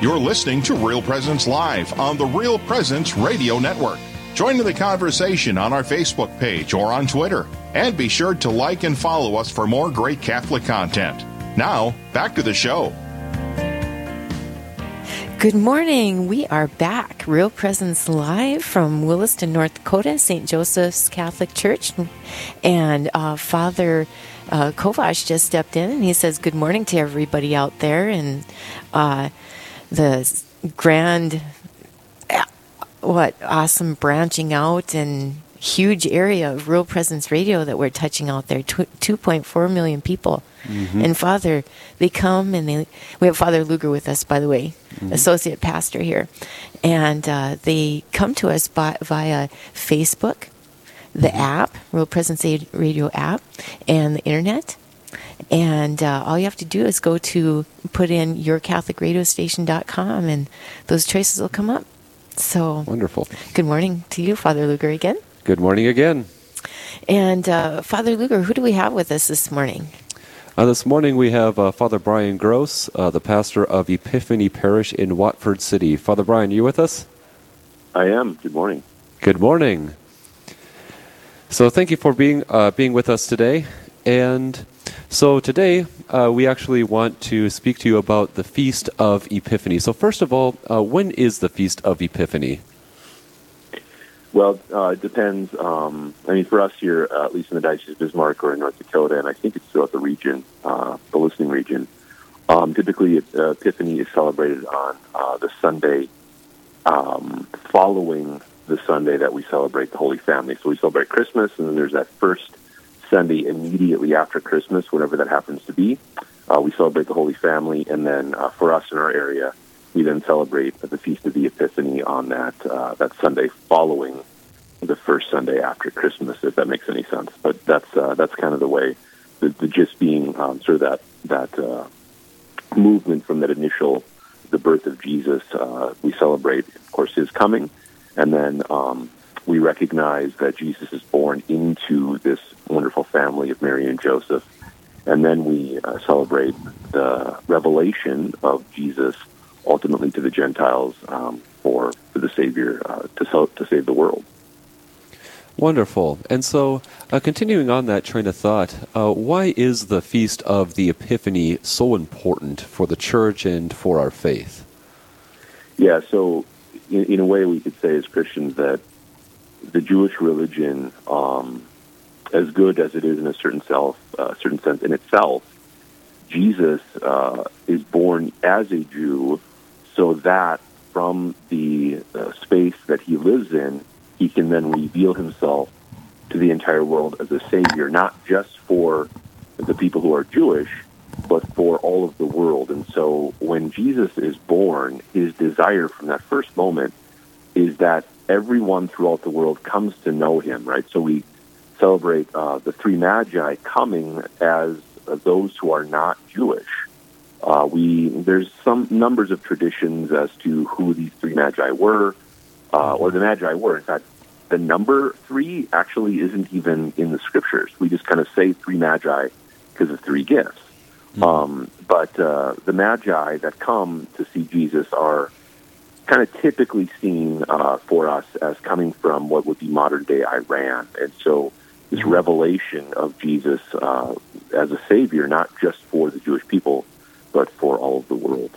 You're listening to Real Presence Live on the Real Presence Radio Network. Join in the conversation on our Facebook page or on Twitter. And be sure to like and follow us for more great Catholic content. Now, back to the show. Good morning. We are back. Real Presence Live from Williston, North Dakota, St. Joseph's Catholic Church. And uh, Father uh, Kovash just stepped in and he says, Good morning to everybody out there. And uh, the grand, what, awesome branching out and huge area of Real Presence Radio that we're touching out there 2.4 million people. Mm-hmm. And Father, they come and they. We have Father Luger with us, by the way, mm-hmm. associate pastor here, and uh, they come to us by, via Facebook, the mm-hmm. app, Real Presence Radio app, and the internet. And uh, all you have to do is go to put in yourcatholicradiostation.com, and those choices will come up. So wonderful. Good morning to you, Father Luger, again. Good morning again. And uh, Father Luger, who do we have with us this morning? Uh, this morning we have uh, Father Brian Gross, uh, the pastor of Epiphany Parish in Watford City. Father Brian, are you with us? I am. Good morning. Good morning. So thank you for being uh, being with us today. And so today uh, we actually want to speak to you about the Feast of Epiphany. So first of all, uh, when is the Feast of Epiphany? Well, uh, it depends. Um, I mean, for us here, uh, at least in the Diocese of Bismarck or in North Dakota, and I think it's throughout the region, uh, the listening region, um, typically uh, Epiphany is celebrated on the Sunday um, following the Sunday that we celebrate the Holy Family. So we celebrate Christmas, and then there's that first Sunday immediately after Christmas, whenever that happens to be. Uh, we celebrate the Holy Family, and then uh, for us in our area, we then celebrate the Feast of the Epiphany on that uh, that Sunday following the first Sunday after Christmas, if that makes any sense. But that's uh, that's kind of the way the, the gist being um, sort of that that uh, movement from that initial the birth of Jesus. Uh, we celebrate, of course, his coming, and then um, we recognize that Jesus is born into this wonderful family of Mary and Joseph, and then we uh, celebrate the revelation of Jesus ultimately to the Gentiles um, for for the Savior uh, to to save the world. Wonderful. And so, uh, continuing on that train of thought, uh, why is the Feast of the Epiphany so important for the Church and for our faith? Yeah, so in, in a way, we could say as Christians that the Jewish religion, um, as good as it is in a certain self, uh, certain sense in itself, Jesus uh, is born as a Jew so that from the uh, space that he lives in, he can then reveal himself to the entire world as a savior, not just for the people who are Jewish, but for all of the world. And so when Jesus is born, his desire from that first moment is that everyone throughout the world comes to know him, right? So we celebrate uh, the three magi coming as uh, those who are not Jewish. Uh, we there's some numbers of traditions as to who these three magi were, uh, or the magi were. In fact, the number three actually isn't even in the scriptures. We just kind of say three magi because of three gifts. Mm-hmm. Um, but uh, the magi that come to see Jesus are kind of typically seen uh, for us as coming from what would be modern day Iran, and so this hmm. revelation of Jesus uh, as a savior, not just for the Jewish people, but for all of the world.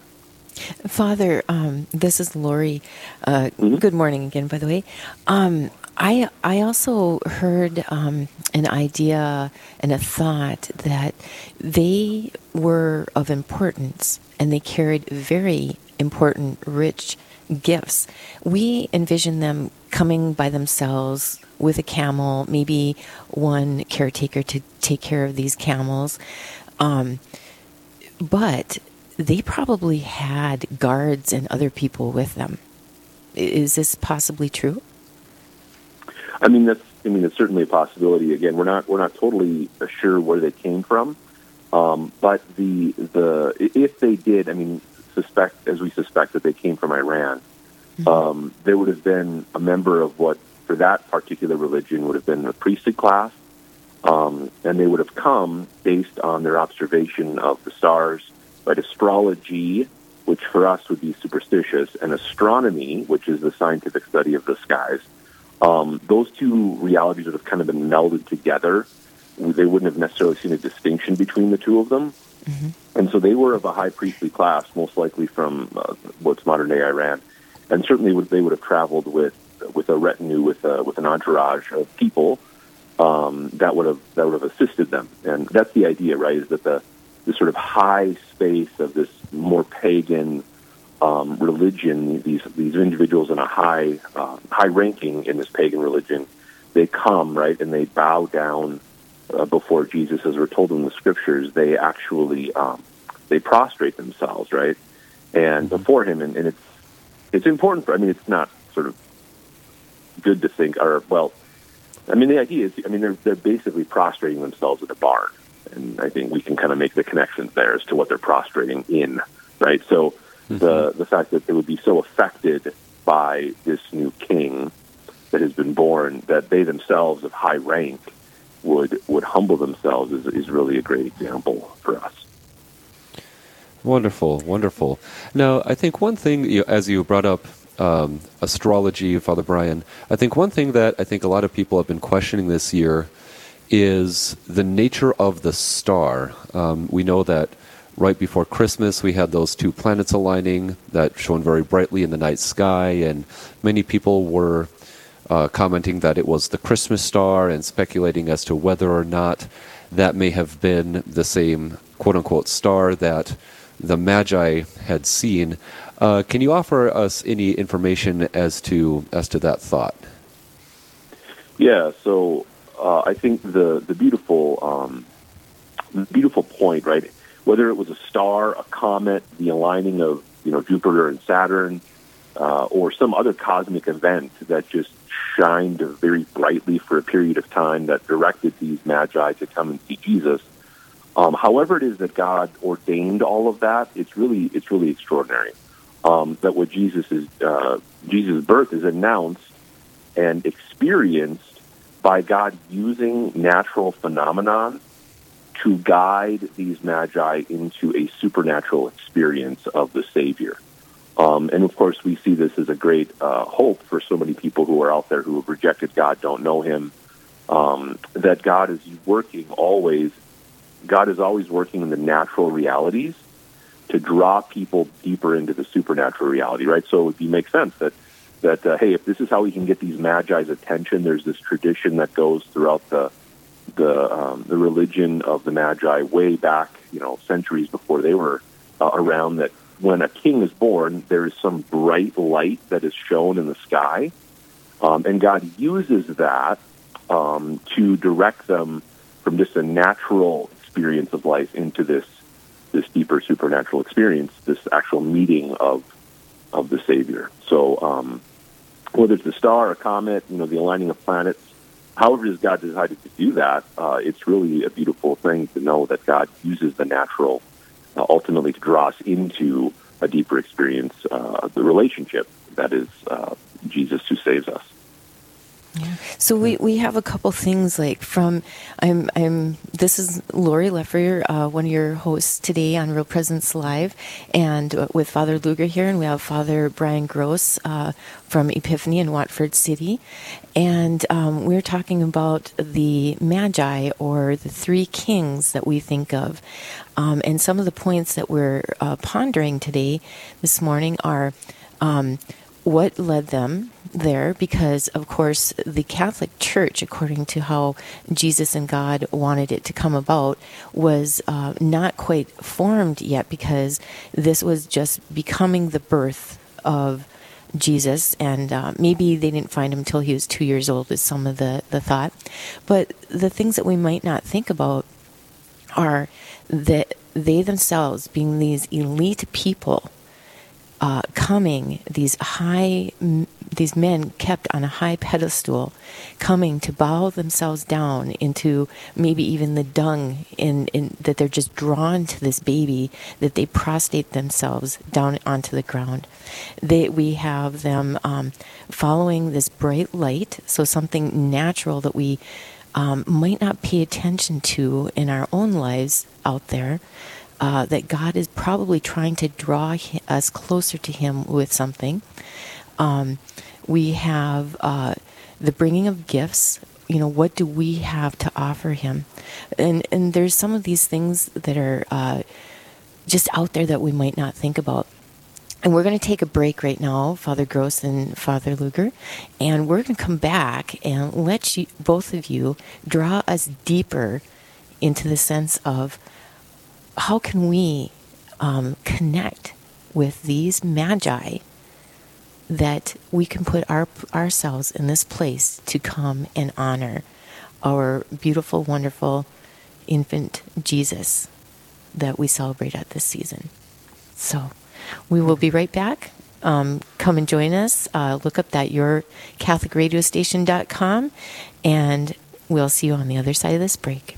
Father, um, this is Lori. Uh, mm-hmm. Good morning again, by the way. Um, I I also heard um, an idea and a thought that they were of importance and they carried very important, rich gifts. We envision them coming by themselves with a camel, maybe one caretaker to take care of these camels. Um, but they probably had guards and other people with them. Is this possibly true? I mean, that's. I mean, it's certainly a possibility. Again, we're not we're not totally sure where they came from, um, but the the if they did, I mean, suspect as we suspect that they came from Iran, mm-hmm. um, there would have been a member of what for that particular religion would have been a priesthood class, um, and they would have come based on their observation of the stars, right? Astrology which for us would be superstitious, and astronomy, which is the scientific study of the skies. Um, those two realities would have kind of been melded together. They wouldn't have necessarily seen a distinction between the two of them. Mm-hmm. And so they were of a high priestly class, most likely from uh, what's modern day Iran, and certainly would, they would have traveled with with a retinue, with a, with an entourage of people um, that would have that would have assisted them. And that's the idea, right? Is that the the sort of high space of this more pagan um, religion, these these individuals in a high uh, high ranking in this pagan religion, they come right and they bow down uh, before Jesus, as we're told in the scriptures. They actually um, they prostrate themselves right and mm-hmm. before him, and, and it's it's important for. I mean, it's not sort of good to think, or well, I mean, the idea is, I mean, they're they're basically prostrating themselves in a barn and I think we can kind of make the connections there as to what they're prostrating in, right? So mm-hmm. the the fact that they would be so affected by this new king that has been born that they themselves of high rank would would humble themselves is, is really a great example for us. Wonderful, wonderful. Now, I think one thing, as you brought up um, astrology, Father Brian, I think one thing that I think a lot of people have been questioning this year is the nature of the star. Um, we know that right before Christmas we had those two planets aligning that shone very brightly in the night sky, and many people were uh, commenting that it was the Christmas star and speculating as to whether or not that may have been the same quote unquote star that the Magi had seen. Uh, can you offer us any information as to as to that thought? Yeah, so uh, I think the the beautiful um, beautiful point, right? Whether it was a star, a comet, the aligning of you know Jupiter and Saturn, uh, or some other cosmic event that just shined very brightly for a period of time that directed these magi to come and see Jesus. Um, however, it is that God ordained all of that, it's really it's really extraordinary. Um, that what Jesus is uh, Jesus' birth is announced and experienced by God using natural phenomenon to guide these magi into a supernatural experience of the Savior. Um, and of course, we see this as a great uh, hope for so many people who are out there who have rejected God, don't know Him. Um, that God is working always. God is always working in the natural realities to draw people deeper into the supernatural reality, right? So it makes sense that that uh, hey, if this is how we can get these magi's attention, there's this tradition that goes throughout the the um, the religion of the magi way back, you know, centuries before they were uh, around. That when a king is born, there is some bright light that is shown in the sky, um, and God uses that um, to direct them from just a natural experience of life into this this deeper supernatural experience, this actual meeting of of the Savior. So um, whether it's a star, a comet, you know, the aligning of planets, however does God decided to do that, uh, it's really a beautiful thing to know that God uses the natural uh, ultimately to draw us into a deeper experience, uh, the relationship that is uh, Jesus who saves us. Yeah. So we, we have a couple things like from I'm I'm this is Lori Leffer, uh, one of your hosts today on Real Presence Live, and uh, with Father Luger here, and we have Father Brian Gross uh, from Epiphany in Watford City, and um, we're talking about the Magi or the three kings that we think of, um, and some of the points that we're uh, pondering today, this morning are. Um, what led them there because, of course, the Catholic Church, according to how Jesus and God wanted it to come about, was uh, not quite formed yet because this was just becoming the birth of Jesus, and uh, maybe they didn't find him until he was two years old, is some of the, the thought. But the things that we might not think about are that they themselves, being these elite people, uh, coming, these high, these men kept on a high pedestal, coming to bow themselves down into maybe even the dung, in, in that they're just drawn to this baby, that they prostrate themselves down onto the ground. They, we have them um, following this bright light, so something natural that we um, might not pay attention to in our own lives out there uh, that God is probably trying to draw us closer to Him with something. Um, we have uh, the bringing of gifts. You know, what do we have to offer Him? And and there's some of these things that are uh, just out there that we might not think about. And we're going to take a break right now, Father Gross and Father Luger, and we're going to come back and let you, both of you draw us deeper into the sense of how can we um, connect with these magi that we can put our ourselves in this place to come and honor our beautiful, wonderful infant Jesus that we celebrate at this season. So we will be right back. Um, come and join us. Uh, look up that yourcatholicradiostation.com and we'll see you on the other side of this break.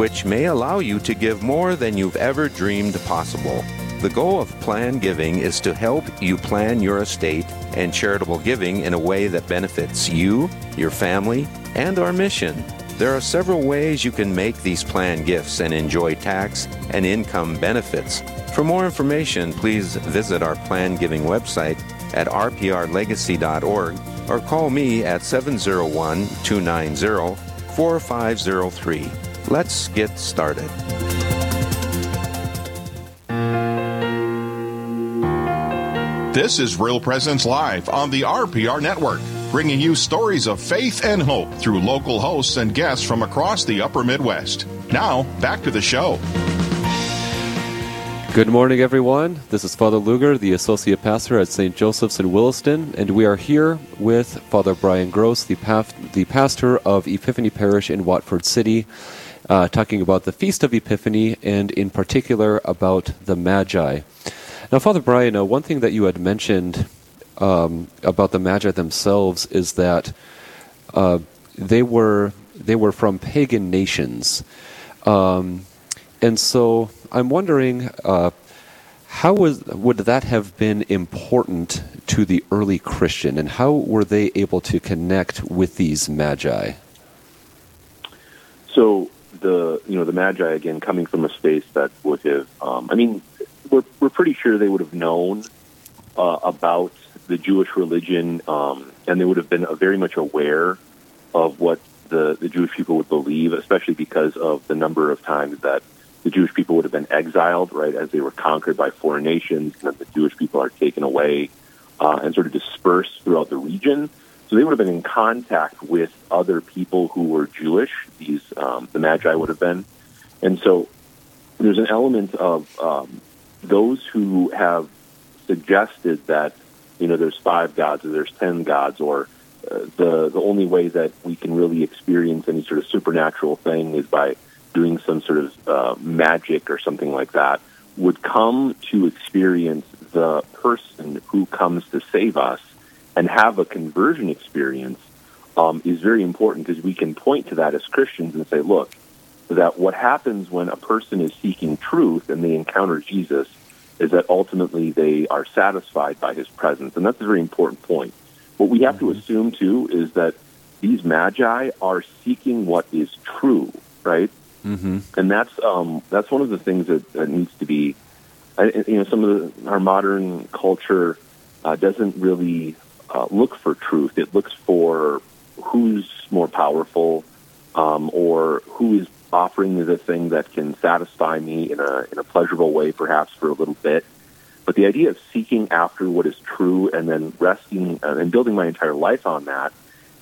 which may allow you to give more than you've ever dreamed possible. The goal of plan giving is to help you plan your estate and charitable giving in a way that benefits you, your family, and our mission. There are several ways you can make these plan gifts and enjoy tax and income benefits. For more information, please visit our plan giving website at rprlegacy.org or call me at 701 290 4503. Let's get started. This is Real Presence Live on the RPR Network, bringing you stories of faith and hope through local hosts and guests from across the upper Midwest. Now, back to the show. Good morning, everyone. This is Father Luger, the Associate Pastor at St. Joseph's in Williston, and we are here with Father Brian Gross, the, paf- the pastor of Epiphany Parish in Watford City, uh, talking about the Feast of Epiphany and, in particular, about the Magi. Now, Father Brian, uh, one thing that you had mentioned um, about the Magi themselves is that uh, they were they were from pagan nations, um, and so I'm wondering uh, how was would that have been important to the early Christian, and how were they able to connect with these Magi? So the you know the Magi again coming from a space that would have um, I mean we're, we're pretty sure they would have known uh, about the Jewish religion, um, and they would have been uh, very much aware of what the, the Jewish people would believe, especially because of the number of times that the Jewish people would have been exiled, right, as they were conquered by foreign nations, and the Jewish people are taken away uh, and sort of dispersed throughout the region. So they would have been in contact with other people who were Jewish. These um, the Magi would have been, and so there's an element of um, those who have suggested that you know there's five gods or there's ten gods or uh, the the only way that we can really experience any sort of supernatural thing is by doing some sort of uh, magic or something like that would come to experience the person who comes to save us and have a conversion experience um, is very important because we can point to that as Christians and say, look, that what happens when a person is seeking truth and they encounter Jesus is that ultimately they are satisfied by his presence. And that's a very important point. What we have to assume, too, is that these magi are seeking what is true, right? Mm-hmm. And that's um, that's one of the things that, that needs to be, you know, some of the, our modern culture uh, doesn't really uh, look for truth. It looks for who's more powerful um, or who is offering me the thing that can satisfy me in a in a pleasurable way, perhaps for a little bit. But the idea of seeking after what is true and then resting uh, and building my entire life on that,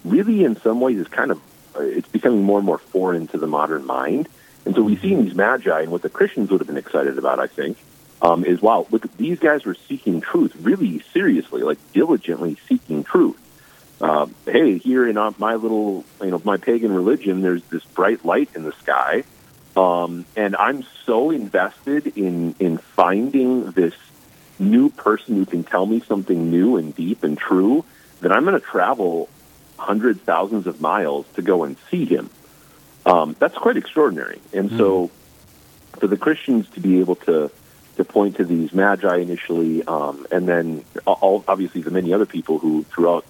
really, in some ways, is kind of uh, it's becoming more and more foreign to the modern mind. And so we see in these magi, and what the Christians would have been excited about, I think, um, is wow, look, these guys were seeking truth really seriously, like diligently seeking truth uh, hey, here in my little, you know, my pagan religion, there's this bright light in the sky, um, and I'm so invested in in finding this new person who can tell me something new and deep and true that I'm going to travel hundreds, thousands of miles to go and see him. Um, that's quite extraordinary, and mm. so for the Christians to be able to to point to these magi initially, um, and then all, obviously the many other people who throughout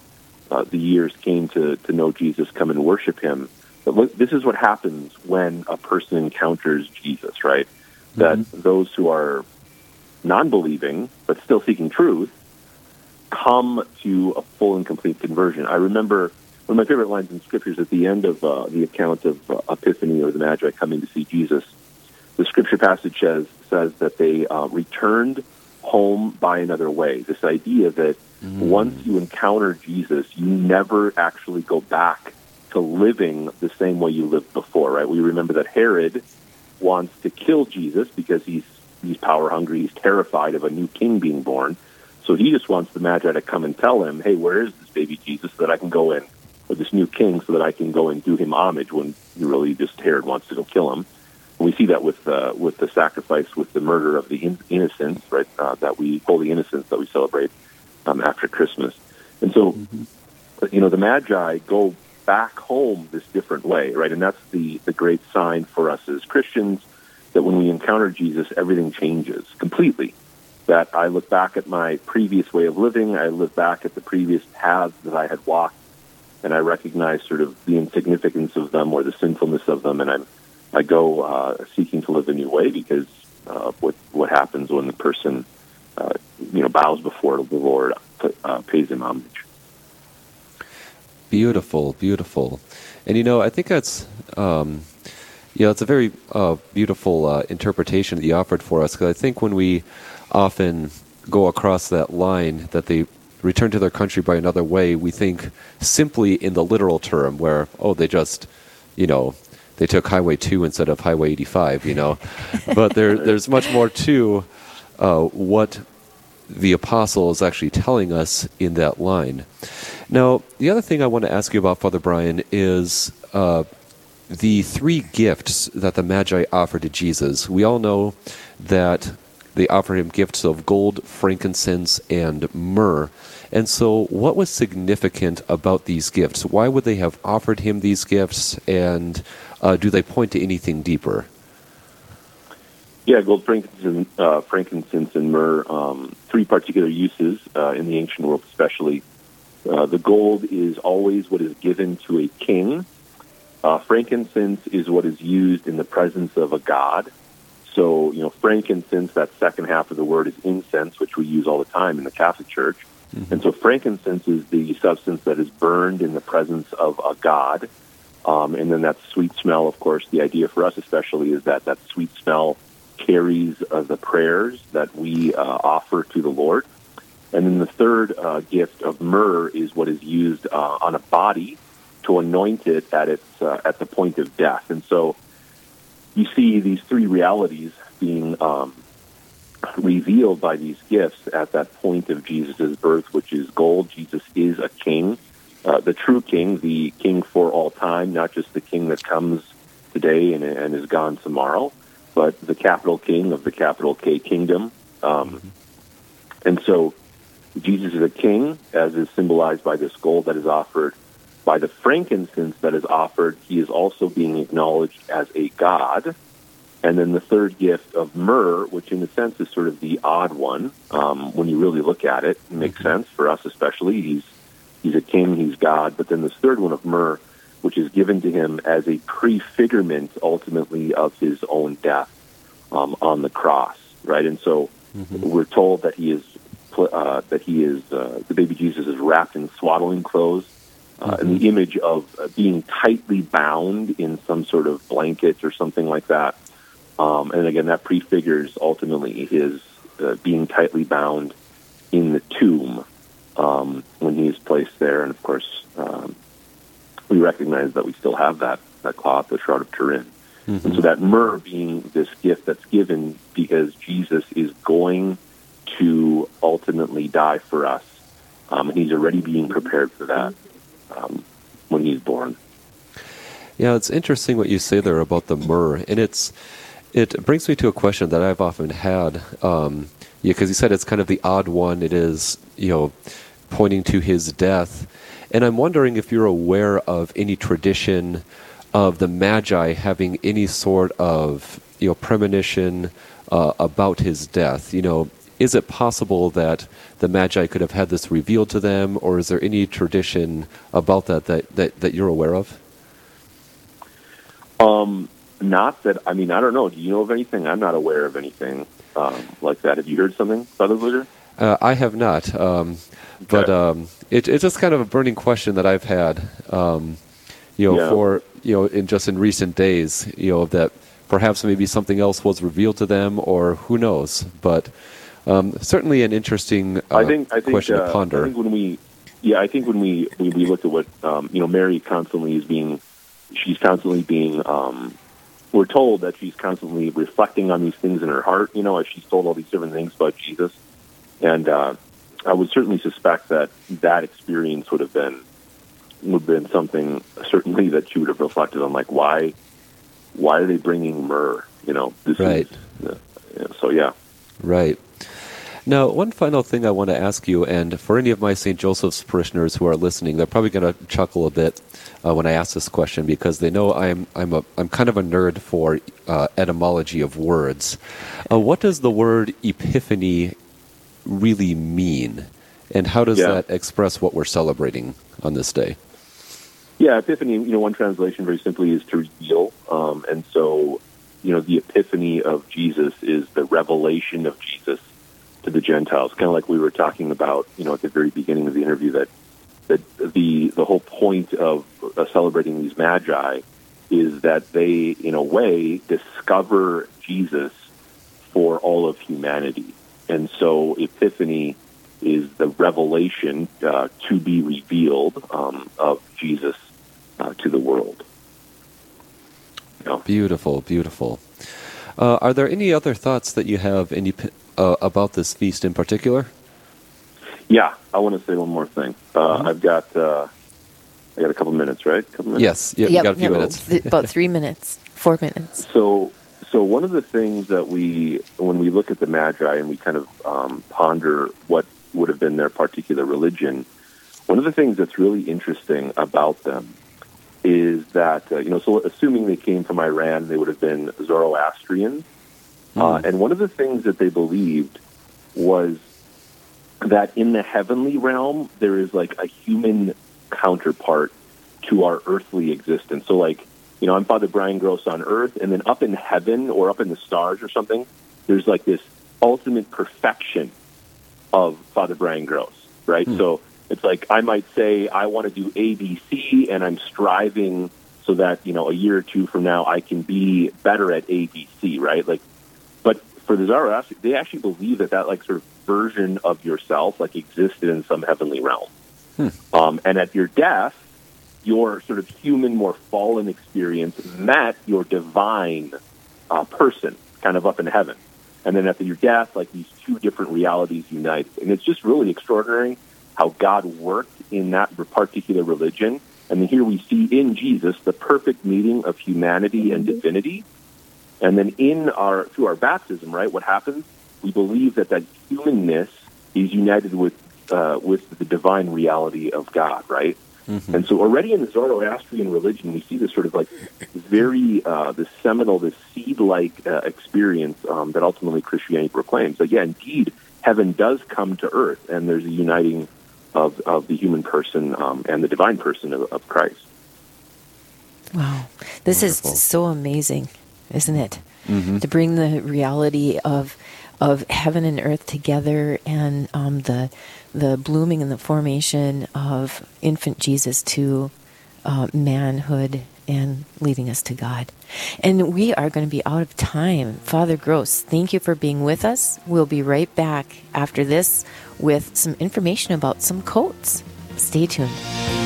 uh, the years came to, to know Jesus, come and worship him. But look, this is what happens when a person encounters Jesus, right? Mm-hmm. That those who are non believing, but still seeking truth, come to a full and complete conversion. I remember one of my favorite lines in scriptures at the end of uh, the account of uh, Epiphany or the Magi coming to see Jesus. The scripture passage says, says that they uh, returned home by another way. This idea that mm. once you encounter Jesus, you never actually go back to living the same way you lived before, right? We remember that Herod wants to kill Jesus because he's he's power hungry, he's terrified of a new king being born. So he just wants the Magi to come and tell him, "Hey, where is this baby Jesus so that I can go in, or this new king so that I can go and do him homage?" When he really just Herod wants to go kill him. We see that with uh, with the sacrifice, with the murder of the in- innocents, right? Uh, that we holy innocents that we celebrate um, after Christmas, and so mm-hmm. you know the Magi go back home this different way, right? And that's the the great sign for us as Christians that when we encounter Jesus, everything changes completely. That I look back at my previous way of living, I look back at the previous paths that I had walked, and I recognize sort of the insignificance of them or the sinfulness of them, and I'm I go uh, seeking to live a new way because uh, what what happens when the person uh, you know bows before the Lord, uh, pays him homage. Beautiful, beautiful, and you know I think that's. Um, you know, it's a very uh, beautiful uh, interpretation that you offered for us because I think when we often go across that line that they return to their country by another way, we think simply in the literal term where, oh, they just, you know, they took Highway 2 instead of Highway 85, you know. but there, there's much more to uh, what the apostle is actually telling us in that line. Now, the other thing I want to ask you about, Father Brian, is uh, the three gifts that the Magi offered to Jesus. We all know that they offered him gifts of gold, frankincense, and myrrh. And so, what was significant about these gifts? Why would they have offered him these gifts? And uh, do they point to anything deeper? Yeah, gold, frankincense, uh, frankincense and myrrh, um, three particular uses uh, in the ancient world, especially. Uh, the gold is always what is given to a king. Uh, frankincense is what is used in the presence of a god. So, you know, frankincense, that second half of the word is incense, which we use all the time in the Catholic Church. Mm-hmm. And so frankincense is the substance that is burned in the presence of a god. Um, and then that sweet smell, of course, the idea for us especially is that that sweet smell carries uh, the prayers that we uh, offer to the Lord. And then the third uh, gift of myrrh is what is used uh, on a body to anoint it at its uh, at the point of death. And so you see these three realities being um, revealed by these gifts at that point of Jesus' birth, which is gold. Jesus is a king uh, the true king, the king for all time, not just the king that comes today and, and is gone tomorrow, but the capital King of the capital K kingdom. Um, And so Jesus is a king, as is symbolized by this gold that is offered. By the frankincense that is offered, he is also being acknowledged as a god. And then the third gift of myrrh, which in a sense is sort of the odd one, um, when you really look at it, it makes sense for us especially. He's he's a king, he's God. But then this third one of myrrh, which is given to him as a prefigurement, ultimately, of his own death um, on the cross, right? And so we're told that he is uh, that he is uh, the baby Jesus is wrapped in swaddling clothes, uh, and the image of uh, being tightly bound in some sort of blanket or something like that. Um, and again, that prefigures ultimately his uh, being tightly bound in the tomb um, when he is placed there. And of course, um, we recognize that we still have that, that cloth, the Shroud of Turin. And so that myrrh being this gift that's given because Jesus is going to ultimately die for us. Um, and he's already being prepared for that um, when he's born. Yeah, it's interesting what you say there about the myrrh, and it's it brings me to a question that I've often had. Um, yeah, because you said it's kind of the odd one. It is you know pointing to his death, and I'm wondering if you're aware of any tradition of the Magi having any sort of you know premonition uh, about his death. You know, is it possible that the Magi could have had this revealed to them, or is there any tradition about that that, that, that you're aware of? Um, not that, I mean, I don't know. Do you know of anything? I'm not aware of anything um, like that. Have you heard something, Father Blizzard? Uh, I have not, um, but um, it, it's just kind of a burning question that I've had, um, you know, Yeah. for you know, in just in recent days, you know, that perhaps maybe something else was revealed to them, or who knows. But um, certainly an interesting uh, I think, I think, question uh, to ponder. I think when we, yeah, I think when we, when we look at what, um, you know, Mary constantly is being, she's constantly being, um, we're told that she's constantly reflecting on these things in her heart, you know, as she's told all these different things about Jesus. And uh, I would certainly suspect that that experience would have been would have been something certainly that she would have reflected on, like why why are they bringing myrrh? You know, this Right. is uh, yeah, so yeah. Right. Now, one final thing I want to ask you, and for any of my St. Joseph's parishioners who are listening, they're probably going to chuckle a bit uh, when I ask this question because they know I'm I'm a I'm kind of a nerd for uh, etymology of words. Uh, what does the word epiphany really mean, and how does Yeah. that express what we're celebrating on this day? Yeah, epiphany. You know, one translation very simply is to reveal, um, and so you know, the epiphany of Jesus is the revelation of Jesus to the Gentiles. Kind of like we were talking about, you know, at the very beginning of the interview that that the the whole point of uh, celebrating these magi is that they, in a way, discover Jesus for all of humanity, and so epiphany is the revelation uh, to be revealed um, of Jesus uh, to the world. You know? Beautiful, beautiful. Uh, are there any other thoughts that you have any, uh, about this feast in particular? Yeah, I want to say one more thing. Uh, I've got uh, I got a couple minutes, right? couple minutes. Yes, yeah, Yep, got a few no, minutes. th- about three minutes, four minutes. So, so one of the things that we, when we look at the Magi and we kind of um, ponder what would have been their particular religion, one of the things that's really interesting about them is that uh, you know, so assuming they came from Iran, they would have been Zoroastrians, uh, and one of the things that they believed was that in the heavenly realm there is like a human counterpart to our earthly existence. So like, you know, I'm Father Brian Gross on earth and then up in heaven or up in the stars or something, there's like this ultimate perfection of Father Brian Gross, right? So it's like I might say I want to do ABC and I'm striving so that, you know, a year or two from now I can be better at ABC, right? Like but for the Zoroastrians, they actually believe that that like sort of version of yourself like existed in some heavenly realm. Um, and at your death, your sort of human, more fallen experience met your divine uh, person, kind of up in heaven. And then after your death, like these two different realities unite, and it's just really extraordinary how God worked in that particular religion. And then here we see in Jesus the perfect meeting of humanity and divinity And then in our through our baptism, right, what happens? We believe that that humanness is united with uh, with the divine reality of God, right? Mm-hmm. And so already in the Zoroastrian religion, we see this sort of like very uh, this seminal, this seed-like uh, experience um, that ultimately Christianity proclaims. That yeah, indeed, heaven does come to earth, and there's a uniting of of the human person um, and the divine person of, of Christ. Wow, this Wonderful. is so amazing, isn't it? Mm-hmm. To bring the reality of of heaven and earth together and um, the the blooming and the formation of infant Jesus to uh, manhood and leading us to God. And we are going to be out of time. Father Gross, thank you for being with us. We'll be right back after this with some information about some coats. Stay tuned.